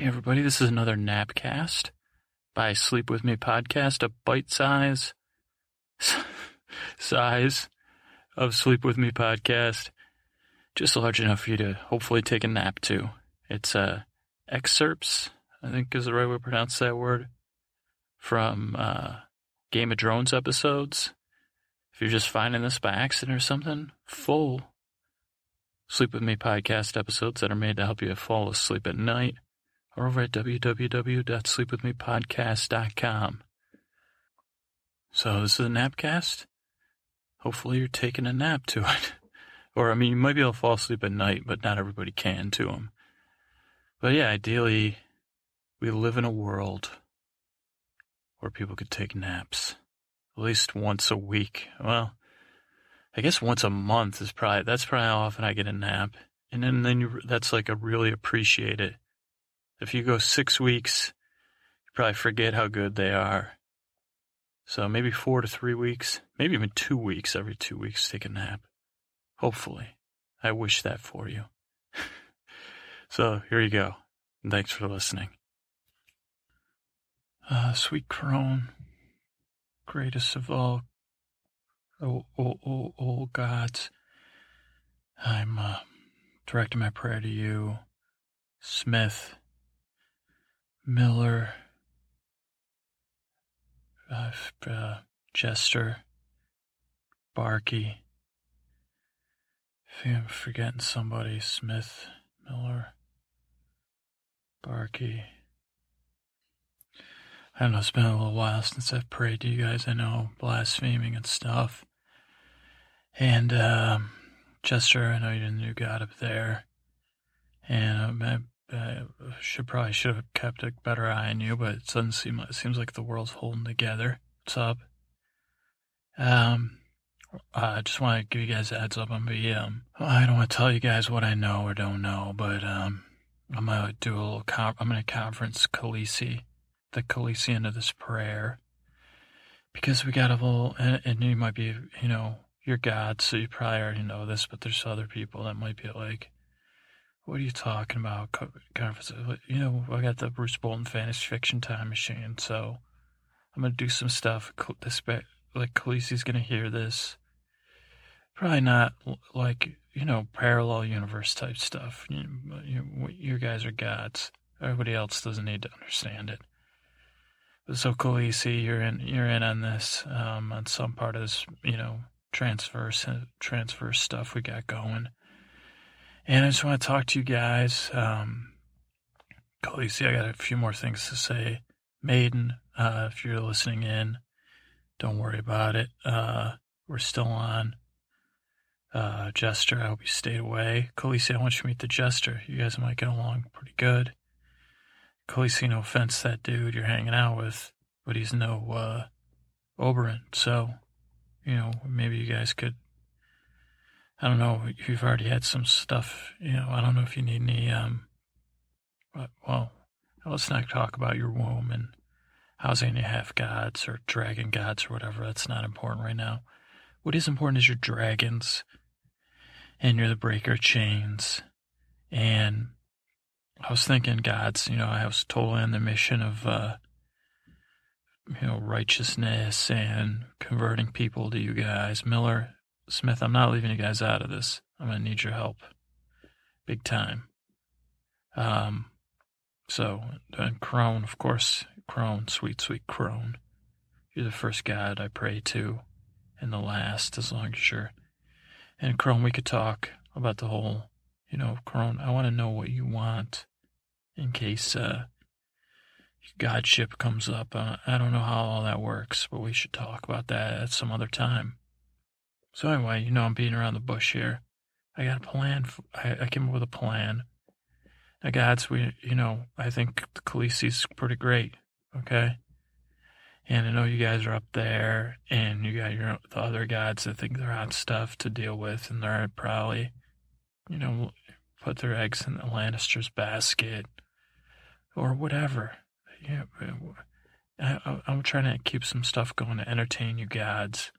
Hey, everybody, this is another Napcast by Sleep With Me podcast, a bite size size of Sleep With Me podcast, just large enough for you to hopefully take a nap to. It's uh, excerpts, I think is the right way to pronounce that word, from uh, Game of Drones episodes. If you're just finding this by accident or something, full Sleep With Me podcast episodes that are made to help you fall asleep at night or over at www.sleepwithmepodcast.com. So this is a napcast. Hopefully you're taking a nap to it. Or, I mean, you might be able to fall asleep at night, but not everybody can to them. But yeah, ideally, we live in a world where people could take naps at least once a week. Well, I guess once a month is probably, that's probably how often I get a nap. And then, then you, that's like a really appreciate it. If you go six weeks, you probably forget how good they are. So maybe four to three weeks, maybe even two weeks, every two weeks, take a nap. Hopefully. I wish that for you. so here you go. Thanks for listening. Uh, sweet crone, greatest of all, oh, oh, oh, oh gods, I'm uh, directing my prayer to you, Smith, Miller, uh, uh, Jester, Barkey. I think I'm forgetting somebody. Smith, Miller, Barkey. I don't know, it's been a little while since I've prayed to you guys. I know, blaspheming and stuff. And, um, Chester, I know you're the new God up there. And um, I should probably should have kept a better eye on you, but it doesn't seem it seems like the world's holding together. What's up? Um, I just want to give you guys a heads up. I'm be um, I don't want to tell you guys what I know or don't know, but um, I'm gonna do a little. I'm gonna conference Khaleesi, the Khaleesi into this prayer, because we got a little, and, and you might be, you know, your God, so you probably already know this, but there's other people that might be like what are you talking about? You know, I got the Bruce Bolton Fantasy Fiction Time Machine, so I'm gonna do some stuff. Like Khaleesi's gonna hear this. Probably not like you know parallel universe type stuff. You, you, you guys are gods. Everybody else doesn't need to understand it. So Khaleesi, you're in. You're in on this um, on some part of this. You know, transverse transfer stuff we got going. And I just want to talk to you guys. Um, Khaleesi, I got a few more things to say. Maiden, uh, if you're listening in, don't worry about it. Uh, we're still on. Uh, Jester, I hope you stayed away. Khaleesi, I want you to meet the Jester. You guys might get along pretty good. Khaleesi, no offense that dude you're hanging out with, but he's no, uh, Oberyn. So, you know, maybe you guys could I don't know. If you've already had some stuff. You know, I don't know if you need any. Um, well, let's not talk about your womb and housing any half gods or dragon gods or whatever. That's not important right now. What is important is your dragons, and you're the breaker chains. And I was thinking, gods. You know, I was totally on the mission of. Uh, you know, righteousness and converting people to you guys. Miller, Smith, I'm not leaving you guys out of this. I'm going to need your help. Big time. Um, so, and Crone, of course, Crone, sweet, sweet Crone. You're the first God I pray to, and the last, as long as you're. And Crone, we could talk about the whole, you know, Crone. I want to know what you want in case uh, Godship comes up. Uh, I don't know how all that works, but we should talk about that at some other time. So anyway, you know I'm beating around the bush here. I got a plan. For, I, I came up with a plan. Now, guys, we, you know, I think the Khaleesi's pretty great. Okay. And I know you guys are up there, and you got your the other gods that think they're hot stuff to deal with, and they're probably, you know, put their eggs in the Lannister's basket, or whatever. Yeah, uh, I, I'm trying to keep some stuff going to entertain you gods.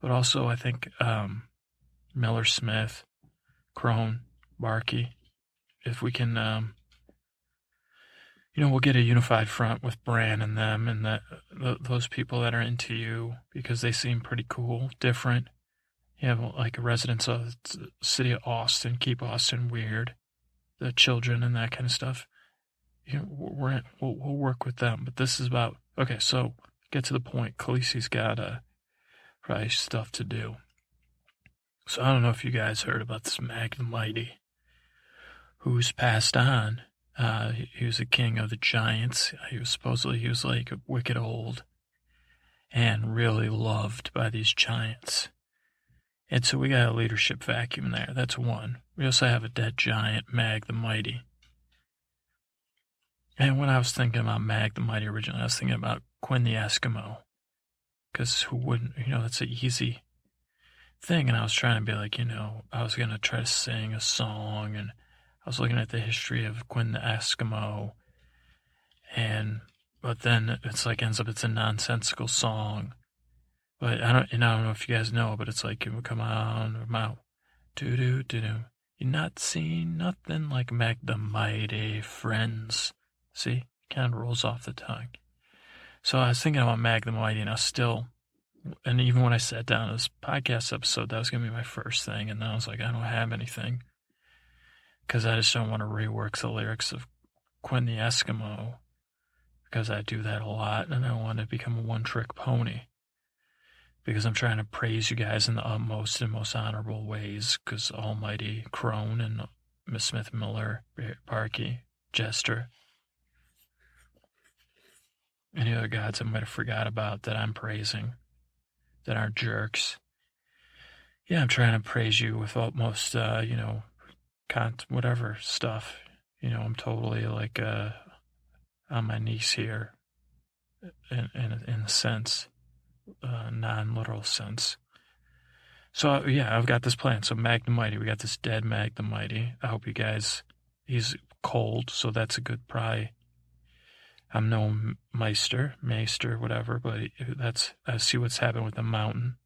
But also, I think um, Miller Smith, Crone, Barkey, if we can, um, you know, we'll get a unified front with Bran and them and that those people that are into you because they seem pretty cool, different. You have like a residents of the city of Austin, keep Austin weird, the children and that kind of stuff. You know, we're we'll, we'll work with them, but this is about okay. So get to the point. Khaleesi's got uh, probably stuff to do. So I don't know if you guys heard about this Mag the Mighty, who's passed on uh, he was a king of the giants. He was supposedly he was like a wicked old, and really loved by these giants. And so we got a leadership vacuum there. That's one. We also have a dead giant, Mag the Mighty. And when I was thinking about Mag the Mighty originally, I was thinking about Quinn the Eskimo. Because who wouldn't, you know, that's an easy thing. And I was trying to be like, you know, I was going to try to sing a song and I was looking at the history of Quinn the Eskimo, and but then it's like ends up it's a nonsensical song. But I don't, and I don't know if you guys know, but it's like, come on, mouth, do do do do. You not seen nothing like Meg the Mighty Friends. See, kind of rolls off the tongue. So I was thinking about Mag the Mighty, and I was still, and even when I sat down to this podcast episode, that was gonna be my first thing, and then I was like, I don't have anything. Because I just don't want to rework the lyrics of Quinn the Eskimo because I do that a lot and I want to become a one trick pony. Because I'm trying to praise you guys in the utmost and most honorable ways because Almighty Crone and Miss Smith Miller, Parky, Jester, any other gods I might have forgot about that I'm praising that aren't jerks. Yeah, I'm trying to praise you with utmost, uh, you know, cont whatever stuff. You know, I'm totally like uh, on my knees here, in in, in a sense, uh, non-literal sense. So yeah, I've got this plan. So Mag the Mighty, we got this dead Mag the Mighty. I hope you guys. He's cold, so that's a good pry. I'm no meister, maester, whatever, but that's I see what's happened with the mountain.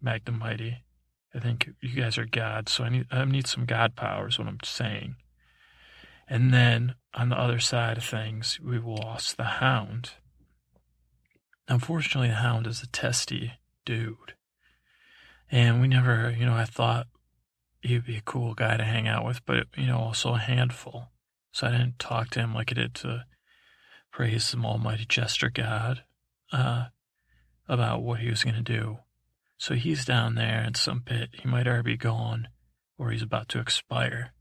Mag the Mighty. I think you guys are God, so I need I need some God powers. what I'm saying. And then on the other side of things, we lost the Hound. Unfortunately, the Hound is a testy dude, and we never, you know, I thought he'd be a cool guy to hang out with, but you know, also a handful. So I didn't talk to him like I did to praise some Almighty Jester God uh, about what he was going to do. So he's down there in some pit. He might already be gone, or he's about to expire.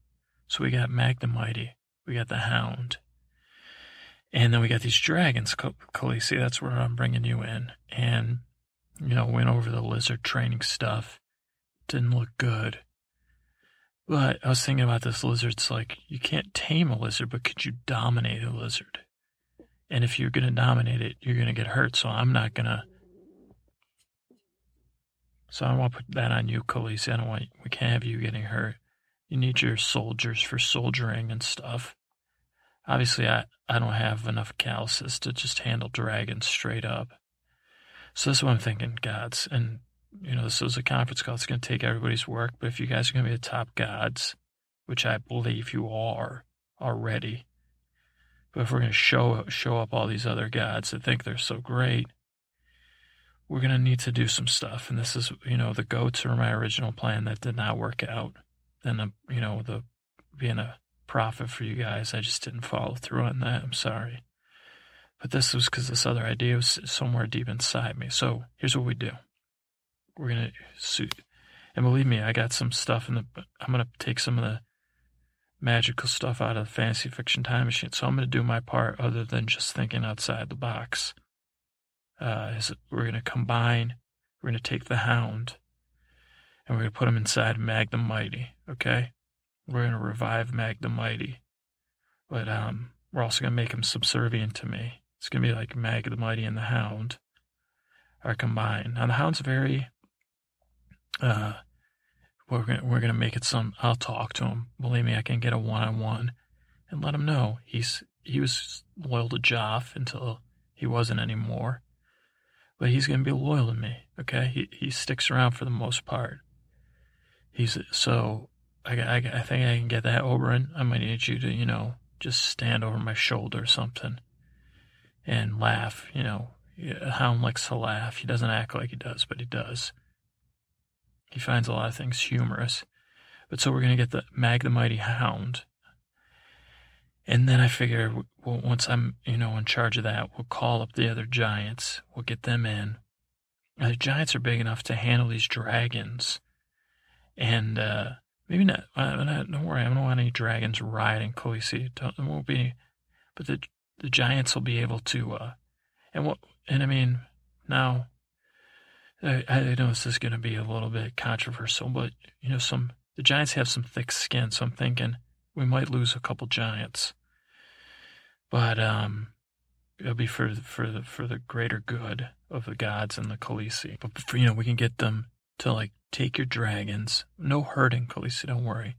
So we got Mag the Mighty, we got the Hound, and then we got these dragons, Khaleesi. That's where I'm bringing you in. And, you know, went over the lizard training stuff. Didn't look good. But I was thinking about this lizard. It's like, you can't tame a lizard, but could you dominate a lizard? And if you're going to dominate it, you're going to get hurt. So I'm not going to so I don't want to put that on you, Khaleesi. I don't want, we can't have you getting hurt. You need your soldiers for soldiering and stuff. Obviously, I, I don't have enough calluses to just handle dragons straight up. So this is what I'm thinking, gods. And, you know, this is a conference call. It's going to take everybody's work. But if you guys are going to be the top gods, which I believe you are already, but if we're going to show, show up all these other gods that think they're so great, we're going to need to do some stuff. And this is, you know, the goats are my original plan that did not work out. And, the, uh, you know, the being a prophet for you guys, I just didn't follow through on that. I'm sorry. But this was because this other idea was somewhere deep inside me. So here's what we do. We're going to suit. And believe me, I got some stuff in the, I'm going to take some of the magical stuff out of the fantasy fiction time machine. So I'm going to do my part other than just thinking outside the box uh, is we're going to combine, we're going to take the hound, and we're going to put him inside Mag the Mighty, okay? We're going to revive Mag the Mighty. But um, we're also going to make him subservient to me. It's going to be like Mag the Mighty and the Hound are combined. Now, the Hound's very, uh, we're gonna, we're gonna make it some, I'll talk to him. Believe me, I can get a one on one and let him know he's, he was loyal to Joff until he wasn't anymore but he's to be loyal to me. Okay, he he sticks around for the most part. He's so I I, I think I can get that Oberyn. I might need you to you know just stand over my shoulder or something and laugh. You know, a hound likes to laugh. He doesn't act like he does, but he does. He finds a lot of things humorous. But so we're going to get the Mag the Mighty Hound. And then I figure well, once I'm, you know, in charge of that, we'll call up the other giants. We'll get them in. the giants are big enough to handle these dragons. And uh, maybe not, uh, not, don't worry, I don't want any dragons riding Khaleesi. It won't be, but the the giants will be able to, uh, and what, and I mean, now, I, I know this is going to be a little bit controversial, but, you know, some, the giants have some thick skin, so I'm thinking we might lose a couple giants. But, um, it'll be for, for the, for the greater good of the gods and the Khaleesi. But, you know, we can get them to, like, take your dragons, no hurting Khaleesi, don't worry,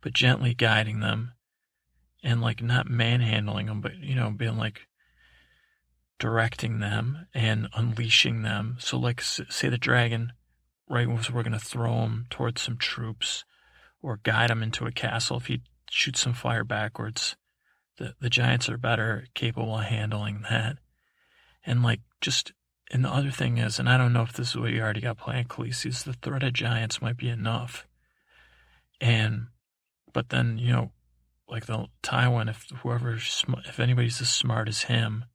but gently guiding them and like not manhandling them, but you know, being like directing them and unleashing them. So, like, say the dragon, right, we're going to throw him towards some troops or guide him into a castle. If he shoots some fire backwards, the the giants are better capable of handling that. And like, just and the other thing is, and I don't know if this is what you already got planned, Khaleesi, is the threat of giants might be enough. And, but then, you know, like the Tywin, if whoever, if anybody's as smart as him,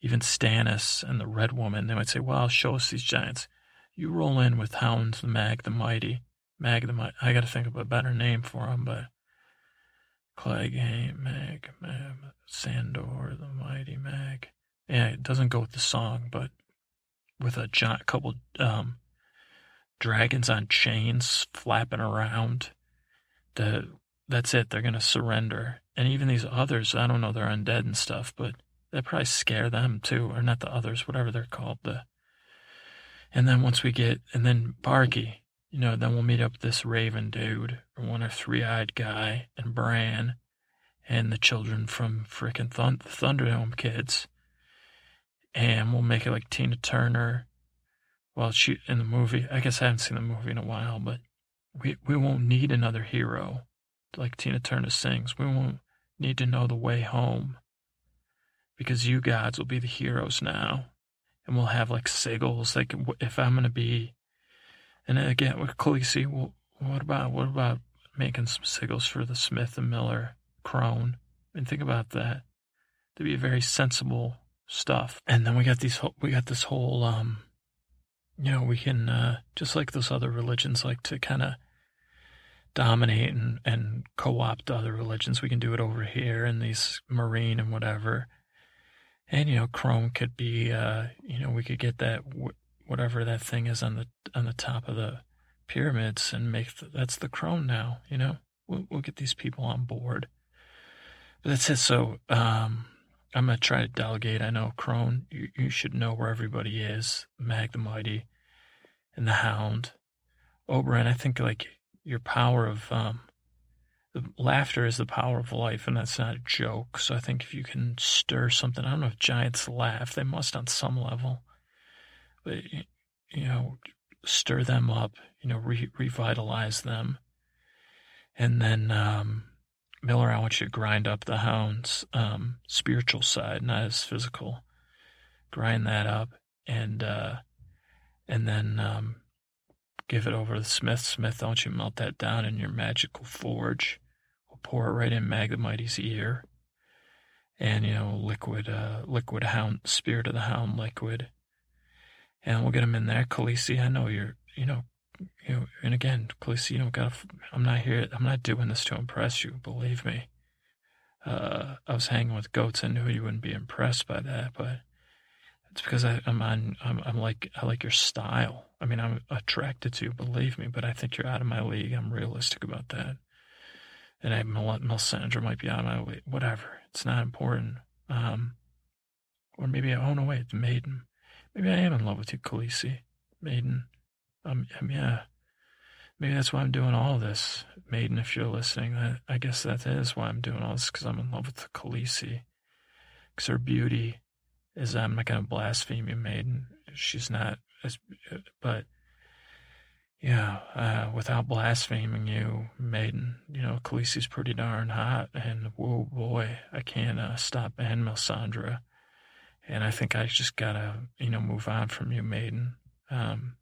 even Stannis and the Red Woman, they might say, "Well, show us these giants." You roll in with Hound the Mag the Mighty, Mag the Mighty. I got to think of a better name for him, but Clegane, Mag, Mag, Sandor the Mighty Mag. Yeah, it doesn't go with the song, but with a giant couple um, dragons on chains flapping around. The that's it. They're going to surrender. And even these others, I don't know, they're undead and stuff, but that probably scare them too, or not the others, whatever they're called. The and then once we get, and then Barky, you know, then we'll meet up this Raven dude, or one or three eyed guy, and Bran, and the children from frickin' Thund- Thunderdome kids, and we'll make it like Tina Turner. Well, she in the movie. I guess I haven't seen the movie in a while, but we we won't need another hero like Tina Turner sings, we won't need to know the way home because you gods will be the heroes now. And we'll have like sigils, like if I'm going to be, and again with Khaleesi, what about, what about making some sigils for the Smith and Miller crone? And think about that. To be very sensible stuff. And then we got these, we got this whole, um, you know, we can, uh, just like those other religions like to kind of dominate and, and co-opt other religions. We can do it over here in these Meereen and whatever. And, you know, Crone could be, uh, you know, we could get that, whatever that thing is on the, on the top of the pyramids and make, the, that's the Crone now, you know, we'll, we'll get these people on board. But that's it. So, um, I'm to try to delegate. I know Crone, you, you should know where everybody is. Mag the Mighty and the Hound. oberon I think like your power of um, laughter is the power of life, and that's not a joke. So I think if you can stir something, I don't know if giants laugh; they must on some level, but you know, stir them up, you know, re- revitalize them, and then um, Miller, I want you to grind up the hound's um, spiritual side, not his physical. Grind that up, and uh, and then um, give it over to Smith. Smith, don't you melt that down in your magical forge. Pour it right in Mag Mighty's ear. And, you know, liquid, uh, liquid hound, spirit of the hound liquid. And we'll get him in there. Khaleesi, I know you're, you know, you know, and again, Khaleesi, you don't got I'm not here, I'm not doing this to impress you, believe me. Uh, I was hanging with goats. I knew you wouldn't be impressed by that, but it's because I, am on. I'm, I'm, like I like your style. I mean, I'm attracted to you, believe me. But I think you're out of my league. I'm realistic about that. And I, Melisandre might be out of my way. Whatever. It's not important. Um, or maybe I, oh no wait, the Maiden. Maybe I am in love with you, Khaleesi. Maiden. Um, um yeah. Maybe that's why I'm doing all this, Maiden. If you're listening, that I guess that is why I'm doing all this because I'm in love with the Khaleesi. Because her beauty is I'm not going to blaspheme you, maiden. She's not, as, but yeah, uh, without blaspheming you, Maiden, you know, Khaleesi's pretty darn hot, and whoa, boy, I can't uh, stop and Melisandre. And I think I just gotta, you know, move on from you, Maiden. Um,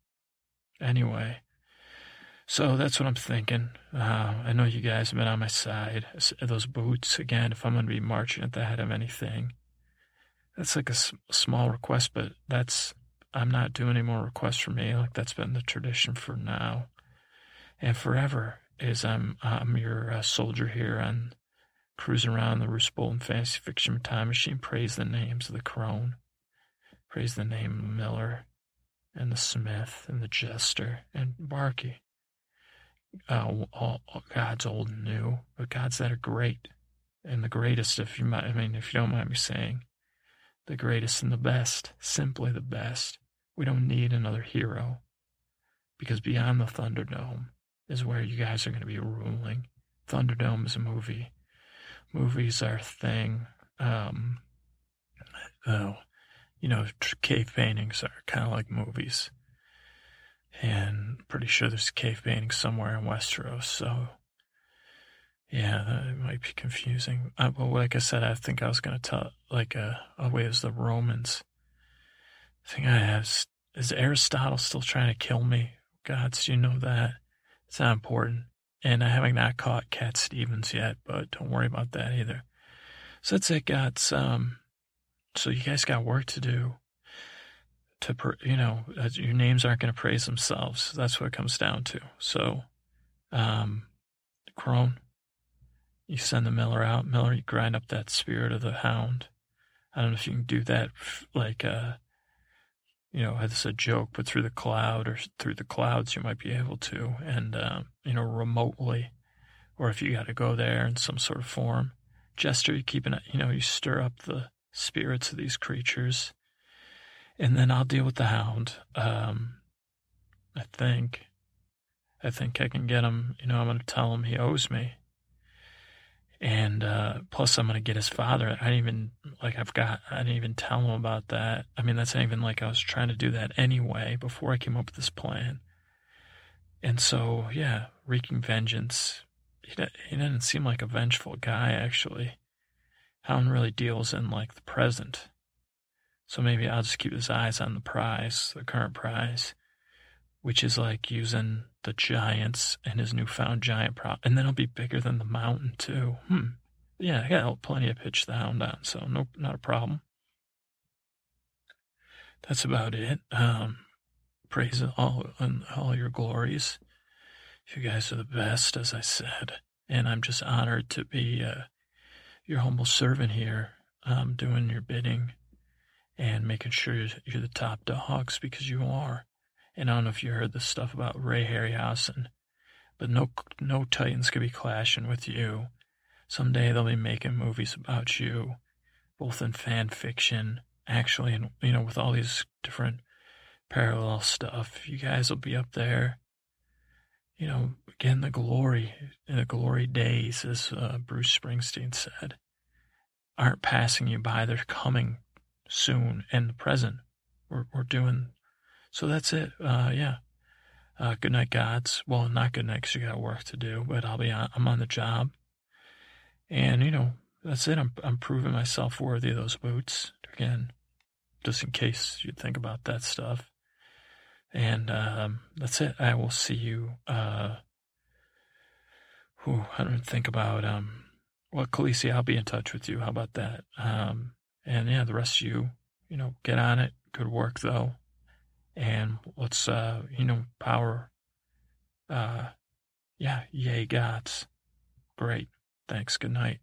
anyway, so that's what I'm thinking. Uh, I know you guys have been on my side. Those boots, again, if I'm going to be marching at the head of anything, that's like a s- small request, but that's I'm not doing any more requests for me. Like that's been the tradition for now and forever. Is I'm I'm your uh, soldier here on cruising around the Roose Bolton Fantasy Fiction Time Machine. Praise the names of the crone. Praise the name of Miller and the Smith and the Jester and Barkey. Uh, all, all God's old and new, but gods that are great and the greatest. If you might, I mean, if you don't mind me saying, the greatest and the best, simply the best. We don't need another hero because beyond the Thunderdome is where you guys are going to be ruling. Thunderdome is a movie. Movies are a thing. Um, you know, cave paintings are kind of like movies. And pretty sure there's cave paintings somewhere in Westeros. So, yeah, that might be confusing. Uh, but like I said, I think I was going to tell, like, uh, oh, wait, the Romans. I think I have. Is Aristotle still trying to kill me? Gods, you know that. It's not important. And I haven't not caught Cat Stevens yet, but don't worry about that either. So that's it, gods. Um, so you guys got work to do. To you know, your names aren't going to praise themselves. That's what it comes down to. So, um, Crone, you send the Miller out. Miller, you grind up that spirit of the hound. I don't know if you can do that, like uh, you know, it's a joke, but through the cloud or through the clouds, you might be able to, and, um, you know, remotely, or if you got to go there in some sort of form. Jester, you keep an, you know, you stir up the spirits of these creatures, and then I'll deal with the hound. Um, I think, I think I can get him, you know, I'm going to tell him he owes me. And uh, plus, I'm going to get his father. I didn't even, like, I've got, I didn't even tell him about that. I mean, that's not even like I was trying to do that anyway before I came up with this plan. And so, yeah, wreaking vengeance. He, he didn't seem like a vengeful guy, actually. Hound really deals in, like, the present. So maybe I'll just keep his eyes on the prize, the current prize, which is like using the giants and his newfound giant prop, and then it'll be bigger than the mountain too. Hmm. Yeah, I got plenty of pitch the hound on, so no, not a problem. That's about it. Um, praise all and all your glories. You guys are the best, as I said, and I'm just honored to be uh, your humble servant here, um, doing your bidding and making sure you're the top dogs because you are. And I don't know if you heard the stuff about Ray Harryhausen, but no, no Titans could be clashing with you. Someday they'll be making movies about you, both in fan fiction, actually, and you know, with all these different parallel stuff. You guys will be up there, you know, again, the glory, the glory days, as uh, Bruce Springsteen said, aren't passing you by. They're coming soon in the present. We're, we're doing so that's it. Uh, yeah. Uh, good night, gods. Well, not good night because you got work to do, but I'll be on, I'm on the job. And, you know, that's it. I'm, I'm proving myself worthy of those boots. Again, just in case you think about that stuff. And um, that's it. I will see you. Uh, whew, I don't think about. Um, well, Khaleesi, I'll be in touch with you. How about that? Um, and yeah, the rest of you, you know, get on it. Good work, though and let's uh you know power uh yeah yay gods. Great. Thanks. Good night